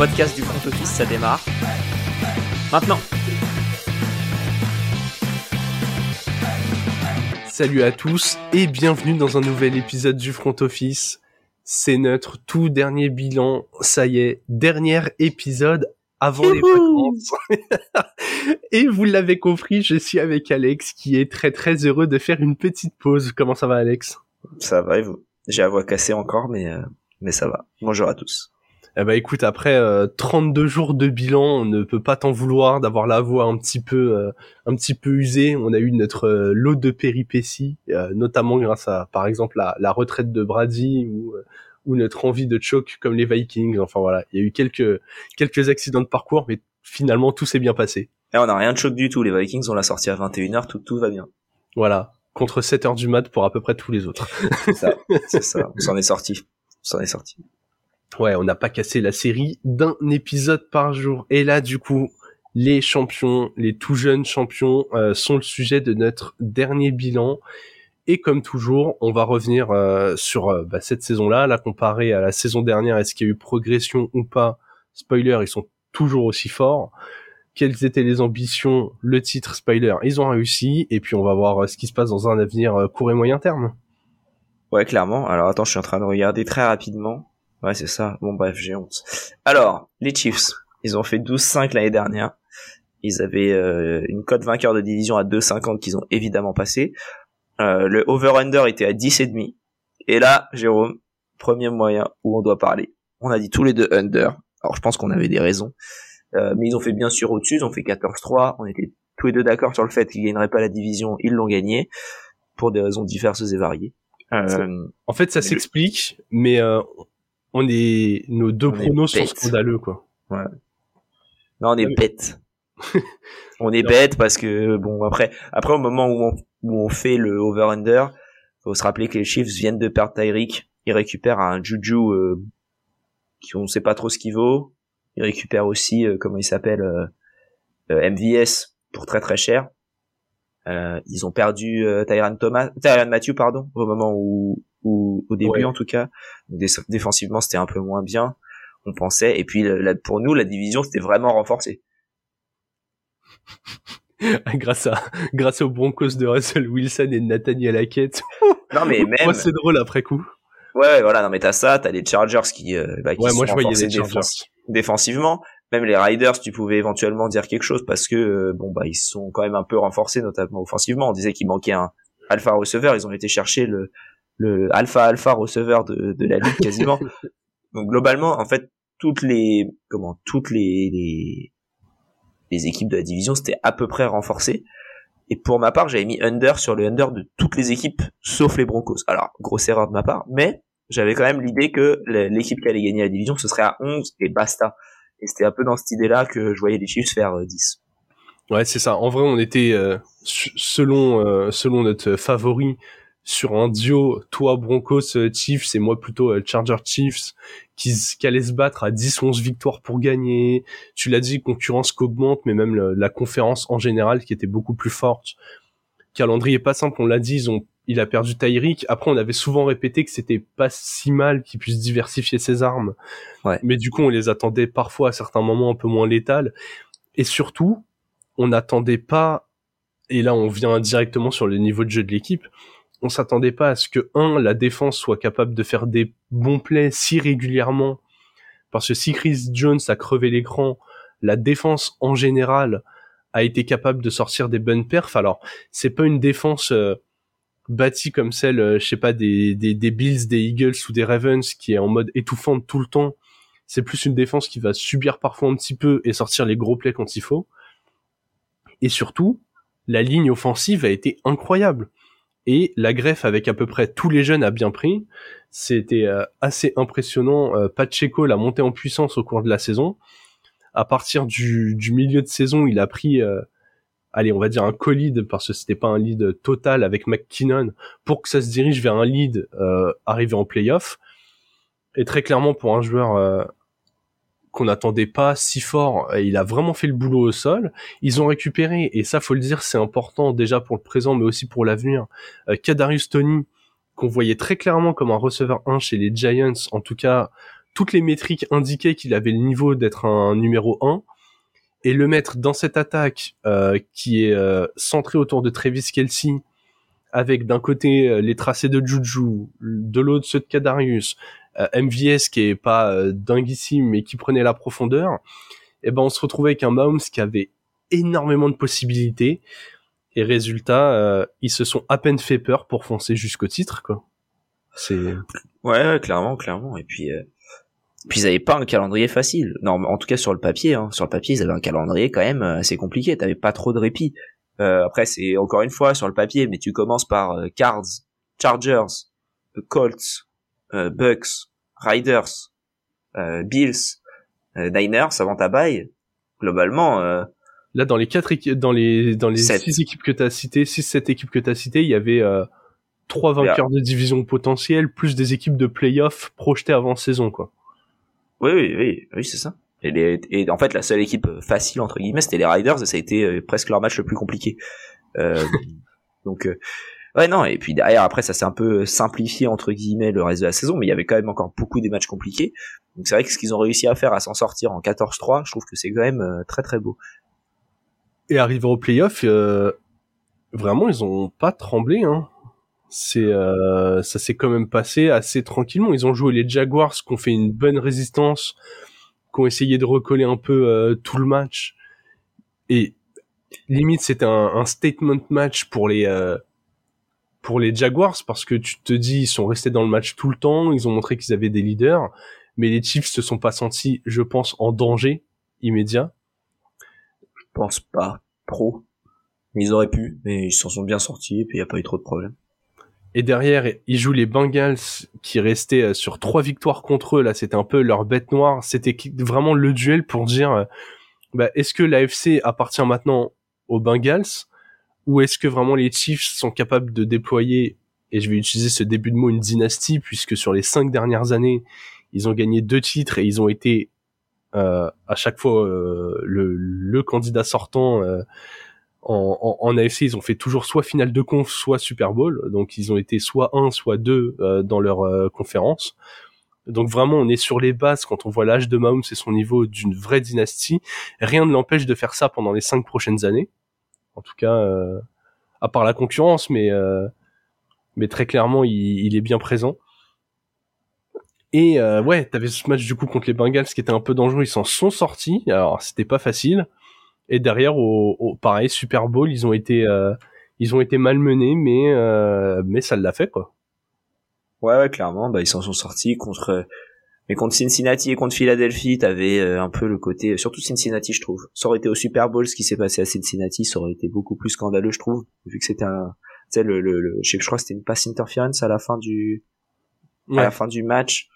podcast du front office, ça démarre. Maintenant. Salut à tous et bienvenue dans un nouvel épisode du front office. C'est notre tout dernier bilan. Ça y est, dernier épisode avant les vacances. et vous l'avez compris, je suis avec Alex qui est très très heureux de faire une petite pause. Comment ça va Alex? Ça va et vous? J'ai la voix cassée encore mais euh, mais ça va. Bonjour à tous. Eh ben écoute, après 32 euh, jours de bilan, on ne peut pas t'en vouloir d'avoir la voix un petit peu euh, un petit peu usée. On a eu notre lot de péripéties, notamment grâce à par exemple la, la retraite de Brady ou ou notre envie de choke comme les Vikings. Enfin voilà, il y a eu quelques quelques accidents de parcours, mais finalement tout s'est bien passé. Et on n'a rien de choc du tout. Les Vikings, on l'a sorti à 21h, tout tout va bien. Voilà, contre 7h du mat pour à peu près tous les autres. c'est ça, c'est ça. On s'en est sorti. On s'en est sorti. Ouais, on n'a pas cassé la série d'un épisode par jour. Et là, du coup, les champions, les tout jeunes champions, euh, sont le sujet de notre dernier bilan. Et comme toujours, on va revenir euh, sur euh, bah, cette saison-là, la comparer à la saison dernière. Est-ce qu'il y a eu progression ou pas? Spoiler, ils sont toujours aussi forts. Quelles étaient les ambitions? Le titre, spoiler, ils ont réussi. Et puis on va voir euh, ce qui se passe dans un avenir court et moyen terme. Ouais, clairement. Alors attends, je suis en train de regarder très rapidement. Ouais, c'est ça. Bon bref, j'ai honte. Alors, les Chiefs, ils ont fait 12-5 l'année dernière. Ils avaient une cote vainqueur de division à 2,50 qu'ils ont évidemment passé. Euh, le over-under était à 10,5. Et là, Jérôme, premier moyen où on doit parler. On a dit tous les deux under. Alors je pense qu'on avait des raisons. Euh, mais ils ont fait bien sûr au-dessus, ils ont fait 14-3. On était tous les deux d'accord sur le fait qu'ils gagneraient pas la division, ils l'ont gagné pour des raisons diverses et variées. Euh, en fait, ça s'explique, mais on est nos deux pronos sont scandaleux quoi. Ouais. Non, on est bête. on est bête parce que bon après après au moment où on où on fait le over-under, faut se rappeler que les Chiefs viennent de perdre Tyreek, ils récupèrent un Juju euh, qui on sait pas trop ce qu'il vaut, ils récupèrent aussi euh, comment il s'appelle euh, euh MVS pour très très cher. ils ont perdu Tyran Thomas, Tyran Matthew pardon, au moment où, où au début en tout cas. défensivement c'était un peu moins bien, on pensait. Et puis pour nous la division c'était vraiment renforcée. grâce à grâce aux Broncos de Russell Wilson et de Nathaniel Hackett. non mais même c'est drôle après coup. Ouais voilà non mais t'as ça, t'as les Chargers qui euh, bah, qui ouais, moi je les Chargers. défensivement. Même les Riders, tu pouvais éventuellement dire quelque chose parce que euh, bon bah ils sont quand même un peu renforcés notamment offensivement. On disait qu'il manquait un alpha receveur, ils ont été chercher le le alpha alpha receveur de de la ligue quasiment. Donc globalement en fait toutes les comment toutes les, les les équipes de la division c'était à peu près renforcé. Et pour ma part, j'avais mis under sur le under de toutes les équipes sauf les Broncos. Alors, grosse erreur de ma part, mais j'avais quand même l'idée que l'équipe qui allait gagner la division, ce serait à 11 et basta. Et c'était un peu dans cette idée-là que je voyais les Chiefs faire 10. Euh, ouais, c'est ça. En vrai, on était euh, selon euh, selon notre favori sur un duo, toi Broncos euh, Chiefs et moi plutôt euh, Charger Chiefs, qui, qui allait se battre à 10-11 victoires pour gagner. Tu l'as dit, concurrence qu'augmente, mais même la conférence en général qui était beaucoup plus forte. Calendrier pas simple, on l'a dit, ils ont, il a perdu Tyreek. Après, on avait souvent répété que c'était pas si mal qu'il puisse diversifier ses armes. Ouais. Mais du coup, on les attendait parfois à certains moments un peu moins létales. Et surtout, on n'attendait pas, et là on vient directement sur le niveau de jeu de l'équipe, on s'attendait pas à ce que un la défense soit capable de faire des bons plays si régulièrement parce que si Chris Jones a crevé l'écran, la défense en général a été capable de sortir des bonnes perfs. Alors, c'est pas une défense euh, bâtie comme celle, euh, je sais pas, des, des, Bills, des Eagles ou des Ravens qui est en mode étouffante tout le temps. C'est plus une défense qui va subir parfois un petit peu et sortir les gros plays quand il faut. Et surtout, la ligne offensive a été incroyable et la greffe avec à peu près tous les jeunes a bien pris. C'était euh, assez impressionnant. Euh, Pacheco l'a monté en puissance au cours de la saison. À partir du, milieu de saison, il a pris, euh, allez, on va dire un co-lead parce que c'était pas un lead total avec McKinnon pour que ça se dirige vers un lead arrivé en playoff. Et très clairement pour un joueur qu'on n'attendait pas si fort. Il a vraiment fait le boulot au sol. Ils ont récupéré, et ça faut le dire, c'est important déjà pour le présent, mais aussi pour l'avenir. Euh, Kadarius Tony, qu'on voyait très clairement comme un receveur 1 chez les Giants, en tout cas toutes les métriques indiquaient qu'il avait le niveau d'être un numéro 1 et le mettre dans cette attaque euh, qui est euh, centrée autour de Travis Kelsey avec d'un côté euh, les tracés de Juju, de l'autre ceux de Kadarius, MVS qui est pas dinguissime mais qui prenait la profondeur, et eh ben on se retrouvait avec un Mahomes qui avait énormément de possibilités et résultat ils se sont à peine fait peur pour foncer jusqu'au titre quoi. C'est ouais, clairement clairement et puis puis ils avaient pas un calendrier facile. Non, en tout cas sur le papier, hein. sur le papier ils avaient un calendrier quand même assez compliqué. T'avais pas trop de répit. Euh, après c'est encore une fois sur le papier, mais tu commences par euh, Cards, Chargers, Colts, euh, Bucks, Riders, euh, Bills, Niners avant ta bail. Globalement. Là dans les quatre équipes, dans les dans les six équipes que t'as citées, six sept équipes que t'as citées, il y avait trois vainqueurs de division potentiels plus des équipes de playoffs projetées avant saison quoi. Oui, oui, oui, oui, c'est ça. Et, les, et, en fait, la seule équipe facile entre guillemets, c'était les Riders, et ça a été euh, presque leur match le plus compliqué. Euh, donc, euh, ouais, non. Et puis derrière, après, ça s'est un peu simplifié entre guillemets le reste de la saison, mais il y avait quand même encore beaucoup des matchs compliqués. Donc c'est vrai que ce qu'ils ont réussi à faire, à s'en sortir en 14-3, je trouve que c'est quand même euh, très très beau. Et arriver au playoff, vraiment, ils ont pas tremblé. Hein c'est euh, ça s'est quand même passé assez tranquillement. Ils ont joué les Jaguars, qui ont fait une bonne résistance, qui ont essayé de recoller un peu euh, tout le match. Et limite, c'était un, statement match pour les euh, pour les Jaguars parce que tu te dis ils sont restés dans le match tout le temps, ils ont montré qu'ils avaient des leaders, mais les Chiefs se sont pas sentis, je pense, en danger immédiat. Je pense pas trop. Ils auraient pu, mais ils s'en sont bien sortis et puis il y a pas eu trop de problèmes. Et derrière, ils jouent les Bengals qui restaient euh, sur trois victoires contre eux. Là, c'était un peu leur bête noire. C'était vraiment le duel pour dire, euh, bah, est-ce que l'AFC appartient maintenant aux Bengals ou est-ce que vraiment les Chiefs sont capables de déployer, et je vais utiliser ce début de mot, une dynastie, puisque sur les cinq dernières années, ils ont gagné deux titres et ils ont été euh, à chaque fois le, le, candidat sortant en, en, AFC, ils ont fait toujours soit finale de conf, soit Super Bowl. Donc ils ont été soit un, soit deux euh, dans leur euh, conférence. Donc vraiment, on est sur les bases quand on voit l'âge de Mahomes et son niveau d'une vraie dynastie. Rien ne l'empêche de faire ça pendant les cinq prochaines années. En tout cas, euh, à part la concurrence, mais mais très clairement, il, il, est bien présent. Et ouais, t'avais ce match du coup contre les Bengals qui était un peu dangereux. Ils s'en sont sortis. Alors c'était pas facile. Et derrière, au, pareil, Super Bowl, ils ont été, euh, ils ont été malmenés, mais euh, mais ça l'a fait quoi. Ouais, ouais, clairement, bah ils s'en sont sortis contre. Mais contre Cincinnati et contre Philadelphie, t'avais euh, un peu le côté, surtout Cincinnati, je trouve. Ça aurait été au Super Bowl, ce qui s'est passé à Cincinnati, ça aurait été beaucoup plus scandaleux, je trouve, vu que c'était un, tu sais, le, le, je, sais, je crois que c'était une passe interference à la fin du, à la fin du match,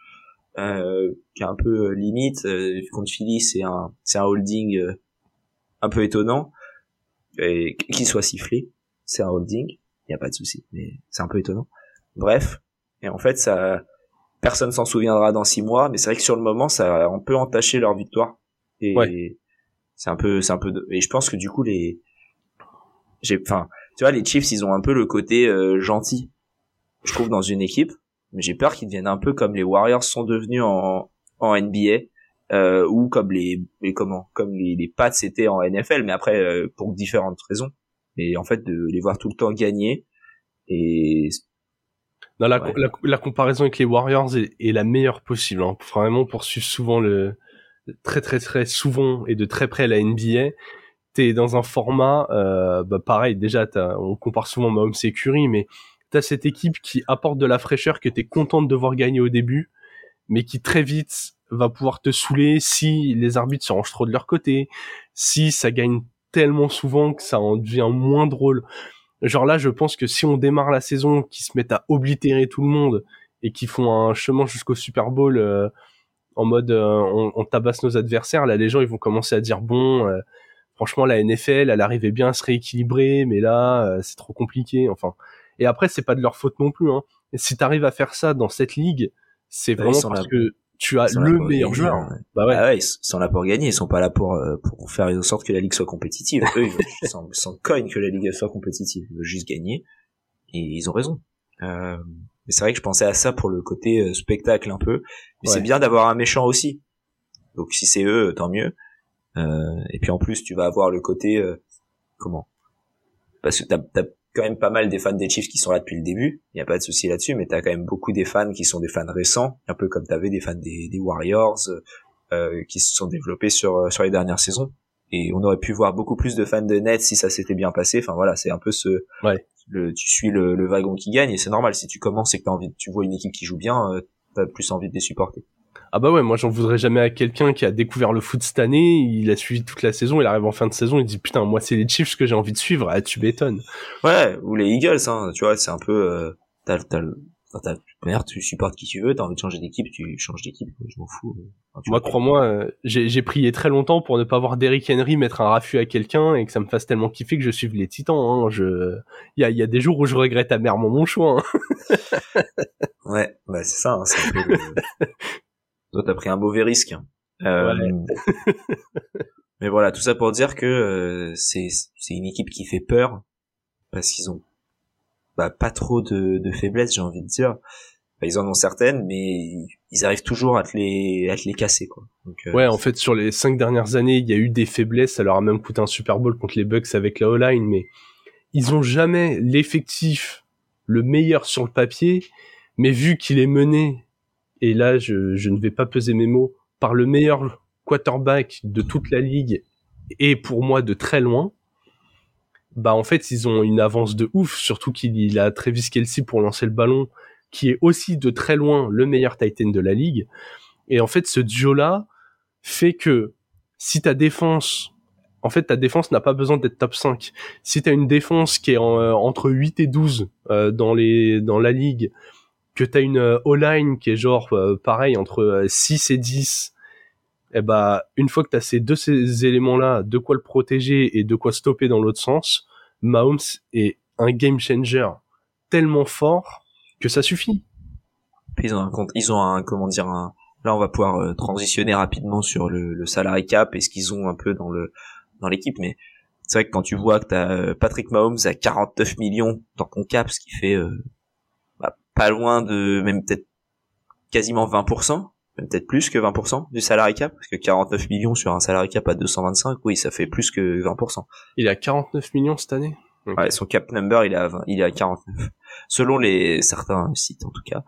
euh, qui est un peu limite. Euh, contre Philly, c'est un, c'est un holding un peu étonnant et qu'il soit sifflé. C'est un holding, il n'y a pas de souci, mais c'est un peu étonnant. Bref, et en fait, ça, personne s'en souviendra dans six mois, mais c'est vrai que sur le moment, ça a un peu entaché leur victoire. Et c'est un peu, c'est un peu, et je pense que du coup les, j'ai, enfin, tu vois, les Chiefs, ils ont un peu le côté euh, gentil, je trouve, dans une équipe. Mais j'ai peur qu'ils deviennent un peu comme les Warriors sont devenus en, en NBA, euh, ou comme les, les comment comme les, les Pats c'était en NFL mais après euh, pour différentes raisons et en fait de les voir tout le temps gagner et non, la, la, comparaison avec les Warriors est, est la meilleure possible. Hein. Vraiment, pour suivre souvent le très très très souvent et de très près la NBA, t'es dans un format, euh, bah pareil. Déjà, on compare souvent Mahomes et Curry, mais t'as cette équipe qui apporte de la fraîcheur que t'es contente de voir gagner au début, mais qui très vite va pouvoir te saouler si les arbitres se rangent trop de leur côté, si ça gagne tellement souvent que ça en devient moins drôle. Genre là, je pense que si on démarre la saison, qui se mettent à oblitérer tout le monde et qui font un chemin jusqu'au Super Bowl euh, en mode euh, on, tabasse nos adversaires, là les gens ils vont commencer à dire bon, euh, franchement la NFL elle arrivait bien à se rééquilibrer, mais là c'est trop compliqué. Enfin, et après c'est pas de leur faute non plus. Hein. Et si t'arrives à faire ça dans cette ligue, c'est bah, vraiment parce que tu as le meilleur joueur. Hein. Bah ouais. Ah ouais, ils sont là pour gagner, ils sont pas là pour euh, pour faire en sorte que la ligue soit compétitive. Eux, ils s'en cognent que la ligue soit compétitive, ils veulent juste gagner et ils ont raison. Euh, Mais c'est vrai que je pensais à ça pour le côté euh, spectacle un peu. Mais Ouais. c'est bien d'avoir un méchant aussi. Donc si c'est eux, tant mieux. Euh, et puis en plus, tu vas avoir le côté euh, comment? Parce que t'as as quand même pas mal des fans des Chiefs qui sont là depuis le début. Il y a pas de souci là-dessus, mais t'as quand même beaucoup des fans qui sont des fans récents, un peu comme t'avais des fans des, des Warriors euh, qui se sont développés sur sur les dernières saisons. Et on aurait pu voir beaucoup plus de fans de Nets si ça s'était bien passé. Enfin voilà, c'est un peu ce Ouais. le, tu suis le, le wagon qui gagne et c'est normal. Si tu commences et que t'as envie, de- tu vois une équipe qui joue bien, euh, t'as plus envie de les supporter. Ah bah ouais, moi j'en voudrais jamais à quelqu'un qui a découvert le foot cette année, il a suivi toute la saison, il arrive en fin de saison, il dit putain moi c'est les Chiefs que j'ai envie de suivre, ah tu m'étonnes. Ouais, ou les Eagles, hein, tu vois, c'est un peu, euh, t'as, t'as, t'as, merde, tu supportes qui tu veux, t'as envie de changer d'équipe, tu changes d'équipe, je m'en fous. Enfin, Moi crois-moi, euh, j'ai j'ai prié très longtemps pour ne pas voir Derrick Henry mettre un raffut à quelqu'un et que ça me fasse tellement kiffer que je suive les Titans. Hein. Je, il y a, il y a des jours où je regrette amèrement mon choix. Hein. Ouais, bah c'est ça, hein, c'est un peu Toi, t'as pris un mauvais risque. hein. Euh, mais voilà, tout ça pour dire que euh, c'est c'est une équipe qui fait peur parce qu'ils ont bah, pas trop de, de faiblesses, j'ai envie de dire. Enfin, ils en ont certaines, mais ils arrivent toujours à te les à te les casser quoi. Donc, euh, Ouais, en fait sur les cinq dernières années, il y a eu des faiblesses. Ça leur a même coûté un Super Bowl contre les Bucks avec la O-line, mais ils ont jamais l'effectif le meilleur sur le papier, mais vu qu'il est mené, et là je, ne vais pas peser mes mots, par le meilleur quarterback de toute la ligue, et pour moi de très loin, bah en fait ils ont une avance de ouf, surtout qu'il il a Travis Kelsey pour lancer le ballon, qui est aussi de très loin le meilleur Titan de la ligue. Et en fait ce duo-là fait que si ta défense en fait, ta défense n'a pas besoin d'être top 5. Si tu as une défense qui est euh, entre 8 et 12 euh, dans les dans la ligue, que tu as une euh, O-line qui est genre euh, pareil entre euh, 6 et 10, eh bah une fois que tu as ces deux ces éléments-là, de quoi le protéger et de quoi stopper dans l'autre sens, Mahomes est un game changer tellement fort que ça suffit. Ils ont un compte, ils ont un comment dire un. Là, on va pouvoir euh, transitionner rapidement sur le, le cap et ce qu'ils ont un peu dans le dans l'équipe. Mais c'est vrai que quand tu vois que t'as euh, Patrick Mahomes à 49 millions dans ton cap, ce qui fait euh, pas loin de même peut-être quasiment 20%, même peut-être plus que 20% du salary cap, parce que 49 millions sur un salary cap à 225, oui, ça fait plus que 20%. Il a 49 millions cette année? Ok. Ouais, son cap number, il est à 20, il est à 49. Selon les certains sites en tout cas.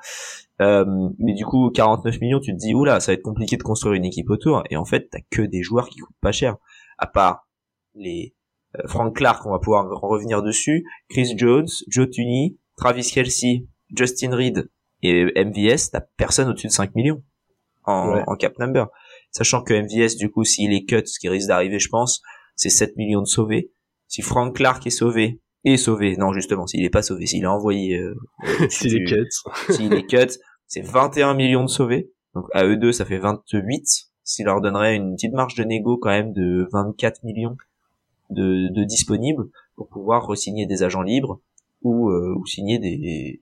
Euh, mais du coup, 49 millions, tu te dis oula, ça va être compliqué de construire une équipe autour. Et en fait, t'as que des joueurs qui coûtent pas cher. À part les euh, Frank Clark, on va pouvoir en revenir dessus. Chris Jones, Joe Tunney, Travis Kelsey, Justin Reed et MVS, t'as personne au-dessus de 5 millions en, Ouais. en cap number. Sachant que MVS, du coup, s'il est cut, ce qui risque d'arriver, je pense, c'est 7 millions de sauvés. Si Frank Clark est sauvé, est sauvé, non justement, s'il est pas sauvé, s'il est envoyé, euh, C'est les du- cuts. s'il est cut, c'est 21 millions de sauvés. Donc à eux deux, ça fait 28. Ce qui leur donnerait une petite marge de négo quand même de 24 millions de, de disponibles pour pouvoir resigner des agents libres ou, euh, ou signer des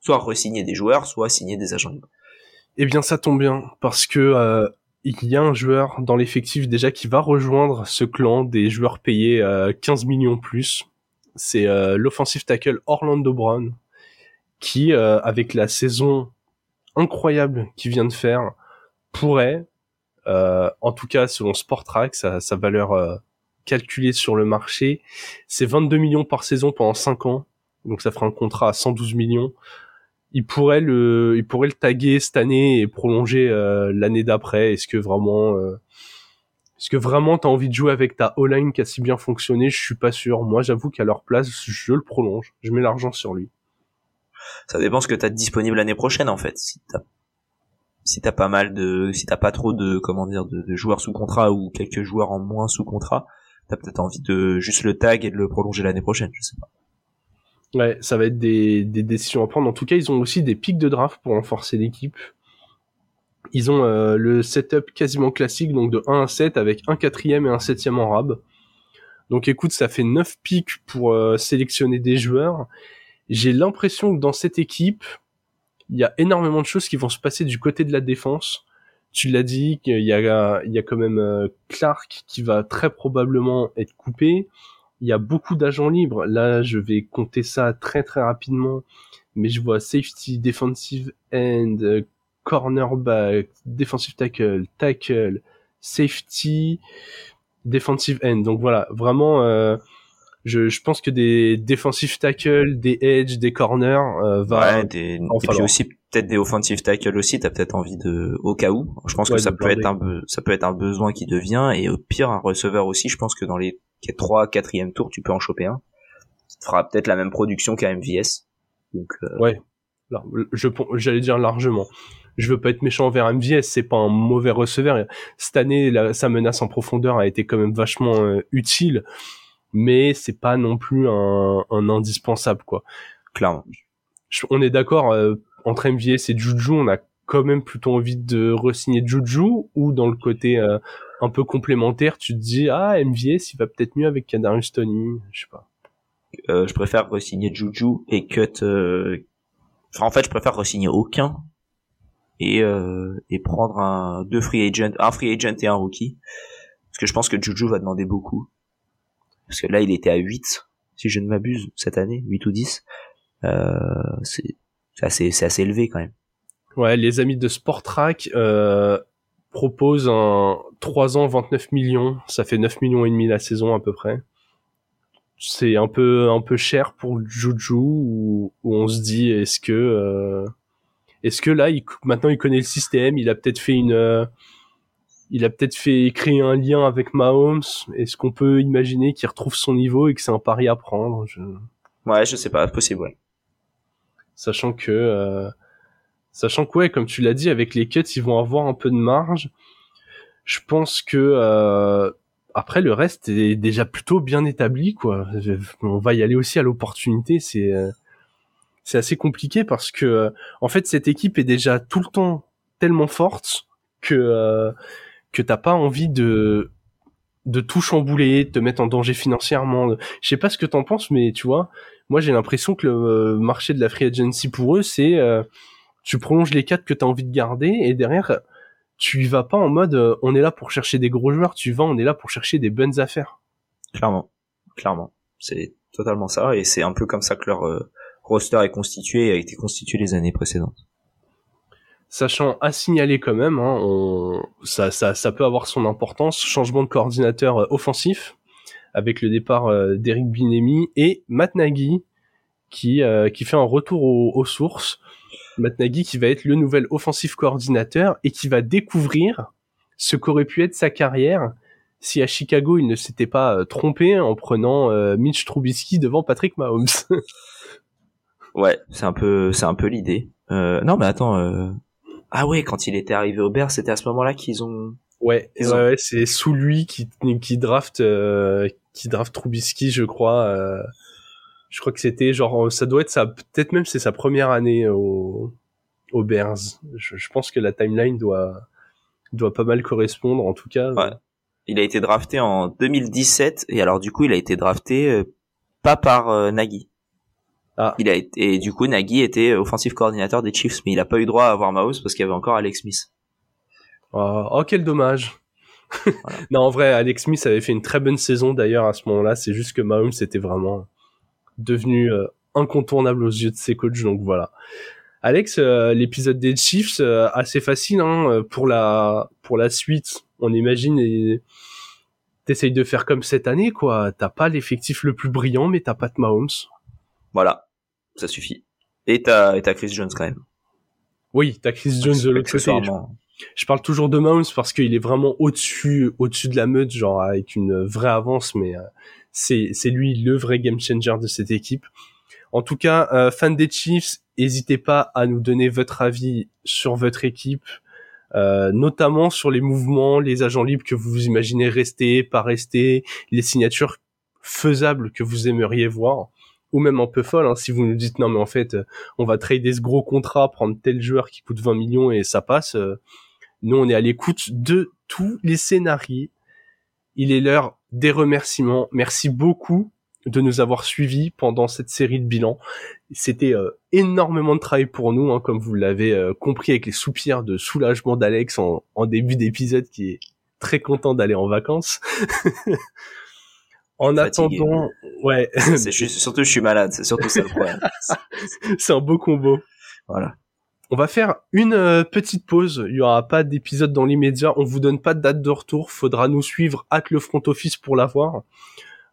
soit resigner des joueurs, soit signer des agents. Eh bien, ça tombe bien parce que euh, il y a un joueur dans l'effectif déjà qui va rejoindre ce clan des joueurs payés euh, 15 millions plus. C'est euh, l'offensive tackle Orlando Brown qui, euh, avec la saison incroyable qu'il vient de faire, pourrait, euh, en tout cas selon Sportrack, sa, sa valeur calculée sur le marché, c'est 22 millions par saison pendant 5 ans. Donc ça fera un contrat à 112 millions il pourrait le, il pourrait le taguer cette année et prolonger euh, l'année d'après. Est-ce que vraiment, euh, est-ce que vraiment t'as envie de jouer avec ta O-line qui a si bien fonctionné? Je suis pas sûr. Moi, j'avoue qu'à leur place, je le prolonge. Je mets l'argent sur lui. Ça dépend ce que t'as disponible l'année prochaine en fait. Si t'as si t'as pas mal de, si t'as pas trop de, comment dire, de, de joueurs sous contrat ou quelques joueurs en moins sous contrat, t'as peut-être envie de juste le tag et de le prolonger l'année prochaine. Je sais pas. Ouais, ça va être des, des décisions à prendre. En tout cas, ils ont aussi des pics de draft pour renforcer l'équipe. Ils ont euh, le setup quasiment classique, donc de 1 à 7, avec un quatrième et un septième en rab. Donc écoute, ça fait 9 pics pour euh, sélectionner des joueurs. J'ai l'impression que dans cette équipe, il y a énormément de choses qui vont se passer du côté de la défense. Tu l'as dit, qu'il y a, il y a quand même euh, Clark qui va très probablement être coupé. Il y a beaucoup d'agents libres. Là, je vais compter ça très très rapidement, mais je vois safety, defensive end, euh, cornerback, defensive tackle, tackle, safety, defensive end. Donc voilà, vraiment, euh, je, je, pense que des defensive tackle, des edge, des corners, euh, va ouais, des... et puis aussi peut-être des offensive tackle aussi. T'as peut-être envie de, au cas où. Je pense que ça peut être un, ça peut être un besoin qui devient et au pire un receveur aussi. Je pense que dans les 3 4 tour, tu peux en choper un. Ça fera peut-être la même production qu'un MVS. Donc euh... ouais, je j'allais dire largement. Je veux pas être méchant envers MVS, c'est pas un mauvais receveur. Cette année, sa menace en profondeur a été quand même vachement euh, utile, mais c'est pas non plus un, un indispensable quoi. Clairement. on est d'accord euh, entre MVS et Juju, on a quand même plutôt envie de re-signer Juju ou dans le côté euh, un peu complémentaire, tu te dis ah MVS il va peut-être mieux avec Kadarius Tony, je sais pas. Euh, je préfère re-signer Juju et cut. Euh... Enfin, en fait, je préfère re-signer aucun et euh, et prendre un deux free agent, un free agent et un rookie, parce que je pense que Juju va demander beaucoup. Parce que là, il était à 8, si je ne m'abuse, cette année, 8 ou 10. Euh, c'est assez, c'est assez élevé quand même. Ouais, les amis de Sportrack euh, proposent un 3 ans 29 millions, ça fait 9 millions et demi la saison à peu près. C'est un peu un peu cher pour Juju où, on se dit est-ce que euh, est-ce que là il, maintenant il connaît le système, il a peut-être fait une euh, il a peut-être fait créer un lien avec Mahomes. Est-ce qu'on peut imaginer qu'il retrouve son niveau et que c'est un pari à prendre? Je... Ouais, je sais pas, possible. Ouais. Sachant que euh, Sachant que ouais, comme tu l'as dit, avec les cuts, ils vont avoir un peu de marge. Je pense que euh, après le reste est déjà plutôt bien établi, quoi. On va y aller aussi à l'opportunité. C'est euh, assez compliqué parce que euh, en fait cette équipe est déjà tout le temps tellement forte que que t'as pas envie de de tout chambouler, de te mettre en danger financièrement. Je sais pas ce que t'en penses, mais tu vois, moi j'ai l'impression que le marché de la free agency pour eux, c'est tu prolonges les quatre que tu as envie de garder et derrière tu y vas pas en mode euh, on est là pour chercher des gros joueurs, tu vas on est là pour chercher des bonnes affaires. Clairement, clairement, c'est totalement ça et c'est un peu comme ça que leur euh, roster est constitué et a été constitué les années précédentes. Sachant à signaler quand même, hein, on, ça, ça, ça peut avoir son importance, changement de coordinateur euh, offensif avec le départ d'Eric Binemi et Matt Nagy qui, qui fait un retour aux sources Matt Nagy qui va être le nouvel offensif coordinateur et qui va découvrir ce qu'aurait pu être sa carrière si à Chicago il ne s'était pas euh, trompé en prenant euh, Mitch Trubisky devant Patrick Mahomes. ouais, c'est un peu c'est un peu l'idée. Euh, non mais attends ah ouais, quand il était arrivé au Bears, c'était à ce moment-là qu'ils ont Ouais, ouais, c'est sous lui qui qui draft qui draft Trubisky, je crois je crois que c'était genre, ça doit être ça, peut-être même c'est sa première année au, au Bears. Je, je, pense que la timeline doit, doit pas mal correspondre, en tout cas. Ouais. Il a été drafté en 2017 et alors du coup il a été drafté euh, pas par euh, Nagy. Ah. Il a été, et du coup Nagy était offensive coordinateur des Chiefs, mais il a pas eu droit à avoir Mouse parce qu'il y avait encore Alex Smith. Oh, oh quel dommage. non, en vrai, Alex Smith avait fait une très bonne saison d'ailleurs à ce moment-là. C'est juste que Mahomes était vraiment devenu euh, incontournable aux yeux de ses coachs. Donc voilà. Alex, euh, l'épisode des Chiefs, euh, assez facile hein, pour la pour la suite. On imagine et t'essayes de faire comme cette année, quoi. T'as pas l'effectif le plus brillant, mais t'as pas de Mahomes. Voilà, ça suffit. Et t'as et t'as Chris Jones quand même. Oui, t'as Chris Jones de l'autre côté. Je, parle toujours de Mahomes parce qu'il est vraiment au-dessus au-dessus de la meute, genre avec une vraie avance, mais c'est c'est lui le vrai game changer de cette équipe. En tout cas, euh, des Chiefs, n'hésitez pas à nous donner votre avis sur votre équipe, euh, notamment sur les mouvements, les agents libres que vous imaginez rester, pas rester, les signatures faisables que vous aimeriez voir, ou même un peu folle, hein, si vous nous dites non mais en fait on va trader ce gros contrat, prendre tel joueur qui coûte 20 millions et ça passe. Euh, nous on est à l'écoute de tous les scénarios. Il est l'heure des remerciements. Merci beaucoup de nous avoir suivis pendant cette série de bilans. C'était euh, énormément de travail pour nous, hein, comme vous l'avez euh, compris avec les soupirs de soulagement d'Alex en, début d'épisode qui est très content d'aller en vacances. En attendant, ouais. C'est surtout je suis malade, c'est surtout ça le problème. c'est un beau combo. Voilà. On va faire une euh, petite pause. Il y aura pas d'épisode dans l'immédiat. On vous donne pas de date de retour. Faudra nous suivre at le front office pour l'avoir.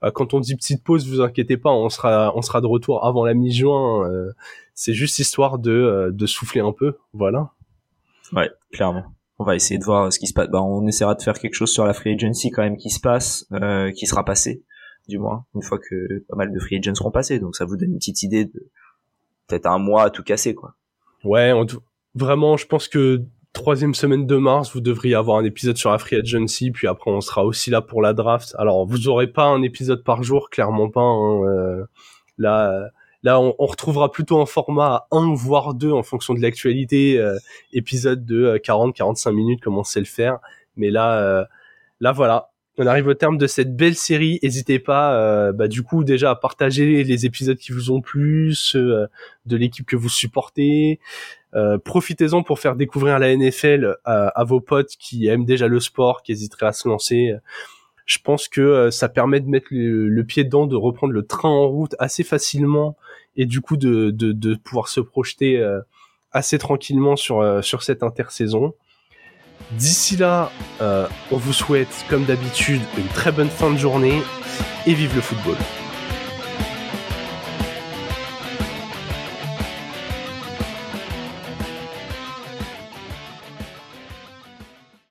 Euh, quand on dit petite pause, vous inquiétez pas, on sera on sera de retour avant la mi-juin. Euh, c'est juste histoire de de souffler un peu, voilà. Ouais, clairement. On va essayer de voir ce qui se passe. Bah, on essaiera de faire quelque chose sur la free agency quand même qui se passe, qui sera passé, du moins une fois que pas mal de free agents seront passés. Donc ça vous donne une petite idée de peut-être un mois à tout casser quoi. Ouais, vraiment, je pense que troisième semaine de mars, vous devriez avoir un épisode sur la free agency, puis après on sera aussi là pour la draft. Alors vous aurez pas un épisode par jour, clairement pas. Hein, euh, là, là on, retrouvera plutôt un format à un voire deux en fonction de l'actualité, euh, épisode de 40-45 euh, minutes, comme on sait le faire. Mais là, là voilà, on arrive au terme de cette belle série. N'hésitez pas, euh, bah, du coup, déjà à partager les épisodes qui vous ont plu, ceux euh, de l'équipe que vous supportez. Euh, profitez-en pour faire découvrir la NFL à, vos potes qui aiment déjà le sport, qui hésiteraient à se lancer. Je pense que ça permet de mettre le, pied dedans, de reprendre le train en route assez facilement et du coup de, de, de pouvoir se projeter assez tranquillement sur, sur cette intersaison. D'ici là, euh, on vous souhaite, comme d'habitude, une très bonne fin de journée et vive le football.